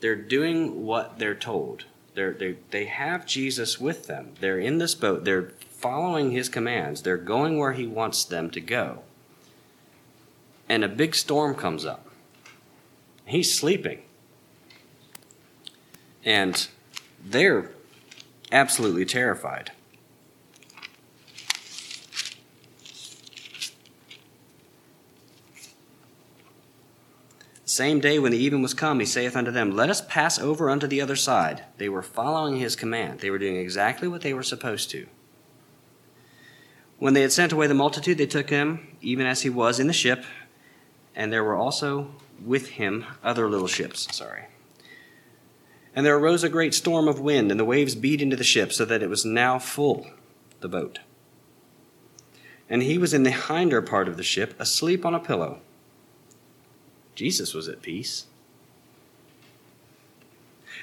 They're doing what they're told. They're, they they have Jesus with them. They're in this boat. They're following his commands. They're going where he wants them to go. And a big storm comes up. He's sleeping. And they're absolutely terrified. Same day when the even was come, he saith unto them, Let us pass over unto the other side. They were following his command. They were doing exactly what they were supposed to. When they had sent away the multitude, they took him, even as he was, in the ship, and there were also with him other little ships. Sorry. And there arose a great storm of wind, and the waves beat into the ship, so that it was now full, the boat. and he was in the hinder part of the ship, asleep on a pillow. Jesus was at peace.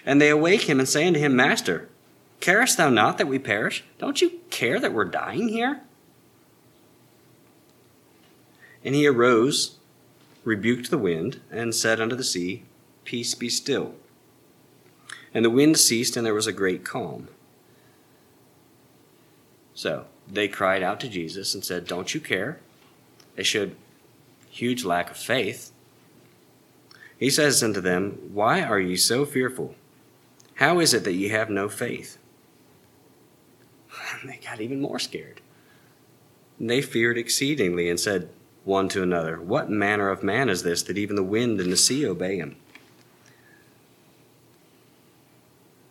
And they awake him and say unto him, Master, carest thou not that we perish? Don't you care that we're dying here? And he arose, rebuked the wind, and said unto the sea, Peace be still. And the wind ceased, and there was a great calm. So they cried out to Jesus and said, Don't you care? They showed huge lack of faith. He says unto them, Why are ye so fearful? How is it that ye have no faith? And they got even more scared. And they feared exceedingly and said one to another, What manner of man is this that even the wind and the sea obey him?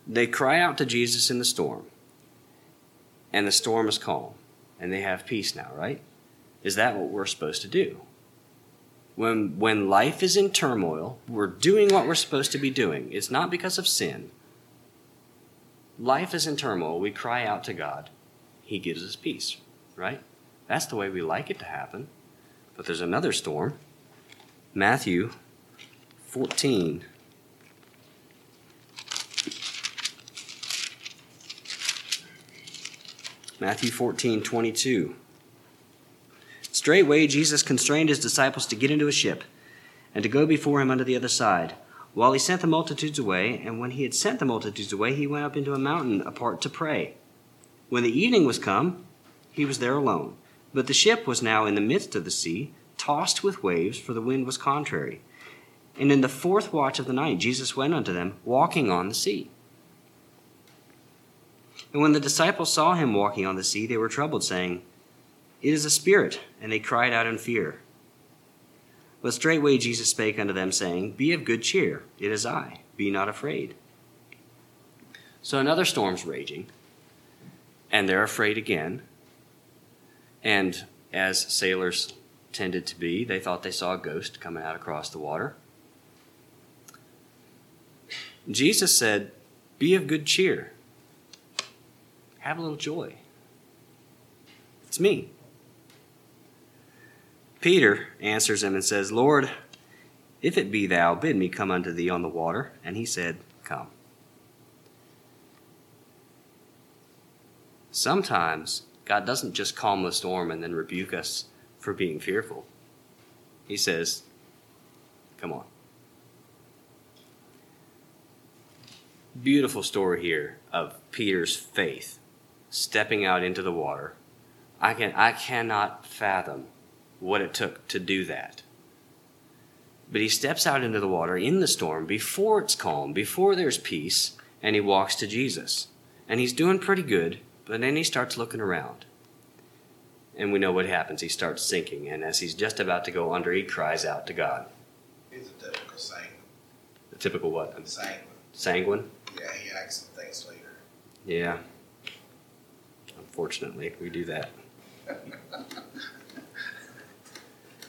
They cry out to Jesus in the storm, and the storm is calm, and they have peace now, right? Is that what we're supposed to do? When, when life is in turmoil, we're doing what we're supposed to be doing. It's not because of sin. Life is in turmoil. We cry out to God. He gives us peace, right? That's the way we like it to happen. But there's another storm. Matthew 14. Matthew 14, 22. Straightway Jesus constrained his disciples to get into a ship and to go before him unto the other side, while he sent the multitudes away. And when he had sent the multitudes away, he went up into a mountain apart to pray. When the evening was come, he was there alone. But the ship was now in the midst of the sea, tossed with waves, for the wind was contrary. And in the fourth watch of the night, Jesus went unto them, walking on the sea. And when the disciples saw him walking on the sea, they were troubled, saying, It is a spirit. And they cried out in fear. But straightway Jesus spake unto them, saying, Be of good cheer, it is I, be not afraid. So another storm's raging, and they're afraid again. And as sailors tended to be, they thought they saw a ghost coming out across the water. Jesus said, Be of good cheer. Have a little joy. It's me. Peter answers him and says, Lord, if it be thou, bid me come unto thee on the water. And he said, Come. Sometimes God doesn't just calm the storm and then rebuke us for being fearful. He says, Come on. Beautiful story here of Peter's faith stepping out into the water. I can I cannot fathom what it took to do that. But he steps out into the water in the storm before it's calm, before there's peace, and he walks to Jesus. And he's doing pretty good, but then he starts looking around. And we know what happens. He starts sinking, and as he's just about to go under, he cries out to God. He's a typical sanguine. The typical what? Sanguine. Sanguine? Yeah, he acts on things later. Yeah. Unfortunately, we do that.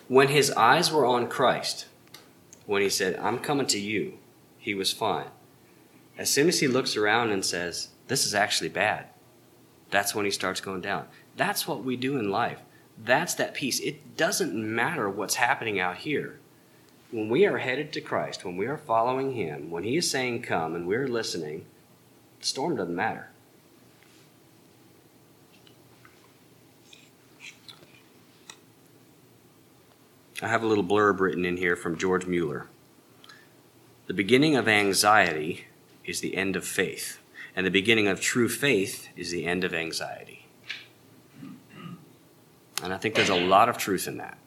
when his eyes were on Christ, when he said, I'm coming to you, he was fine. As soon as he looks around and says, This is actually bad, that's when he starts going down. That's what we do in life. That's that peace. It doesn't matter what's happening out here. When we are headed to Christ, when we are following him, when he is saying come and we're listening, the storm doesn't matter. I have a little blurb written in here from George Mueller. The beginning of anxiety is the end of faith, and the beginning of true faith is the end of anxiety. And I think there's a lot of truth in that.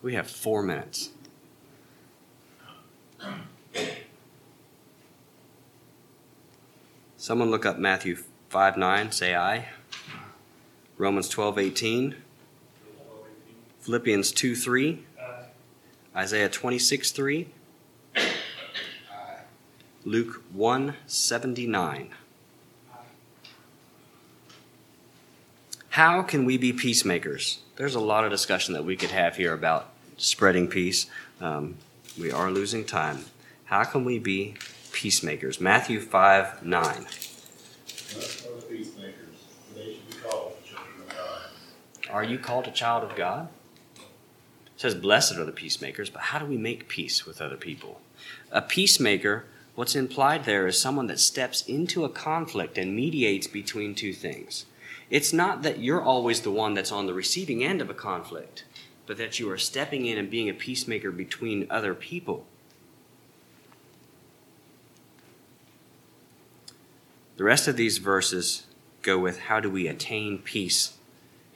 We have four minutes. Someone look up Matthew 5 9, say aye. Romans 12 18. Philippians 2 3. Isaiah 26 3. Luke 1 79. How can we be peacemakers? There's a lot of discussion that we could have here about spreading peace. Um, we are losing time. How can we be peacemakers? Matthew 5 9. Blessed are the peacemakers, for they should be called the children of God. Are you called a child of God? It says, Blessed are the peacemakers, but how do we make peace with other people? A peacemaker, what's implied there is someone that steps into a conflict and mediates between two things. It's not that you're always the one that's on the receiving end of a conflict, but that you are stepping in and being a peacemaker between other people. The rest of these verses go with how do we attain peace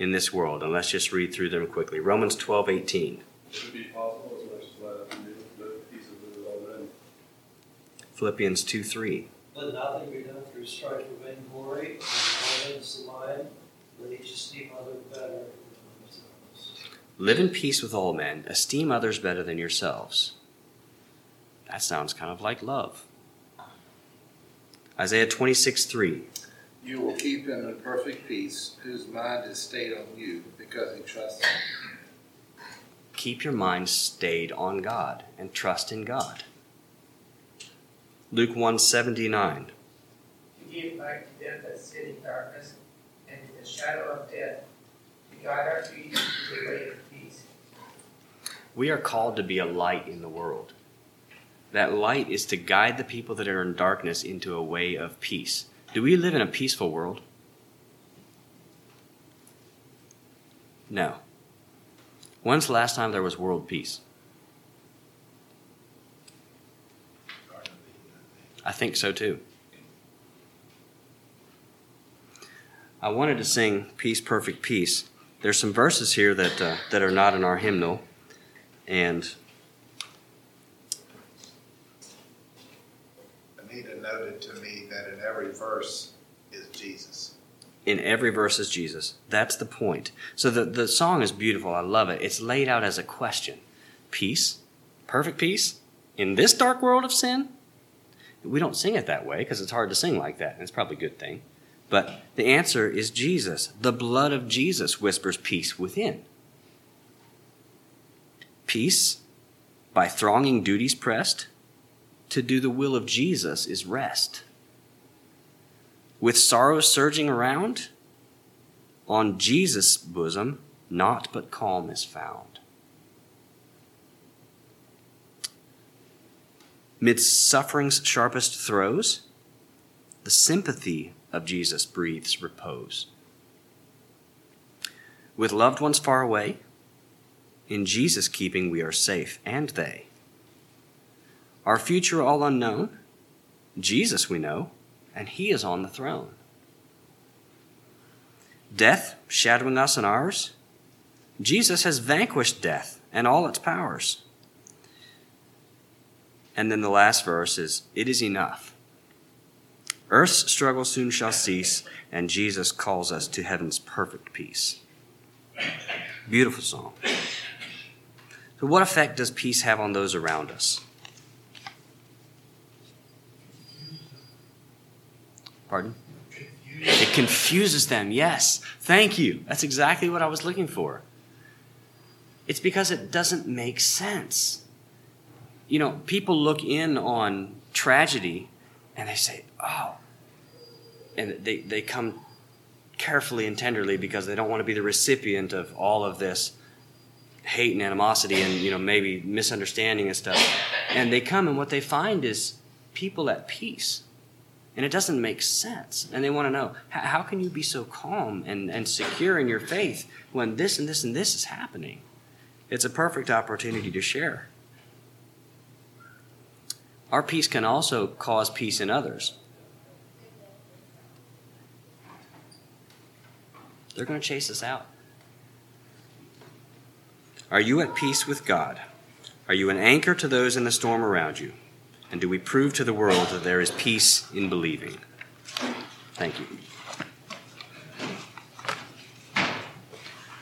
in this world? And let's just read through them quickly. Romans 12 18. Should it be possible as much as that can do, the pieces of it all in. Philippians 2 3. Let nothing be done through strife or vainglory, but in abundance of mind, let each esteem other better than. Live in peace with all men, esteem others better than yourselves. That sounds kind of like love. Isaiah 26 3. You will keep him in perfect peace, whose mind is stayed on you, because he trusts in you. Keep your mind stayed on God and trust in God. Luke 179. To give light to them that sit in darkness and in the shadow of death, to guide our feet into the way of peace. We are called to be a light in the world. That light is to guide the people that are in darkness into a way of peace. Do we live in a peaceful world? No. When's the last time there was world peace? I think so too. I wanted to sing Peace, Perfect Peace. There's some verses here that, uh, that are not in our hymnal, and Noted to me that in every verse is Jesus. in every verse is Jesus. That's the point. So the, the song is beautiful. I love it. It's laid out as a question Peace? Perfect peace? In this dark world of sin? We don't sing it that way because it's hard to sing like that, and it's probably a good thing. But the answer is Jesus. The blood of Jesus whispers peace within. Peace, by thronging duties pressed, to do the will of Jesus is rest. With sorrows surging around, on Jesus' bosom, naught but calm is found. Midst suffering's sharpest throes, the sympathy of Jesus breathes repose. With loved ones far away, in Jesus' keeping we are safe, and they. Our future all unknown, Jesus we know, and he is on the throne. Death shadowing us and ours, Jesus has vanquished death and all its powers. And then the last verse is It is enough. Earth's struggle soon shall cease, and Jesus calls us to heaven's perfect peace. Beautiful song. So, what effect does peace have on those around us? Pardon? It confuses them, yes. Thank you. That's exactly what I was looking for. It's because it doesn't make sense. You know, people look in on tragedy and they say, oh, and they, they come carefully and tenderly because they don't want to be the recipient of all of this hate and animosity and, you know, maybe misunderstanding and stuff. And they come and what they find is people at peace and it doesn't make sense. And they want to know how can you be so calm and, and secure in your faith when this and this and this is happening? It's a perfect opportunity to share. Our peace can also cause peace in others. They're going to chase us out. Are you at peace with God? Are you an anchor to those in the storm around you? And do we prove to the world that there is peace in believing? Thank you.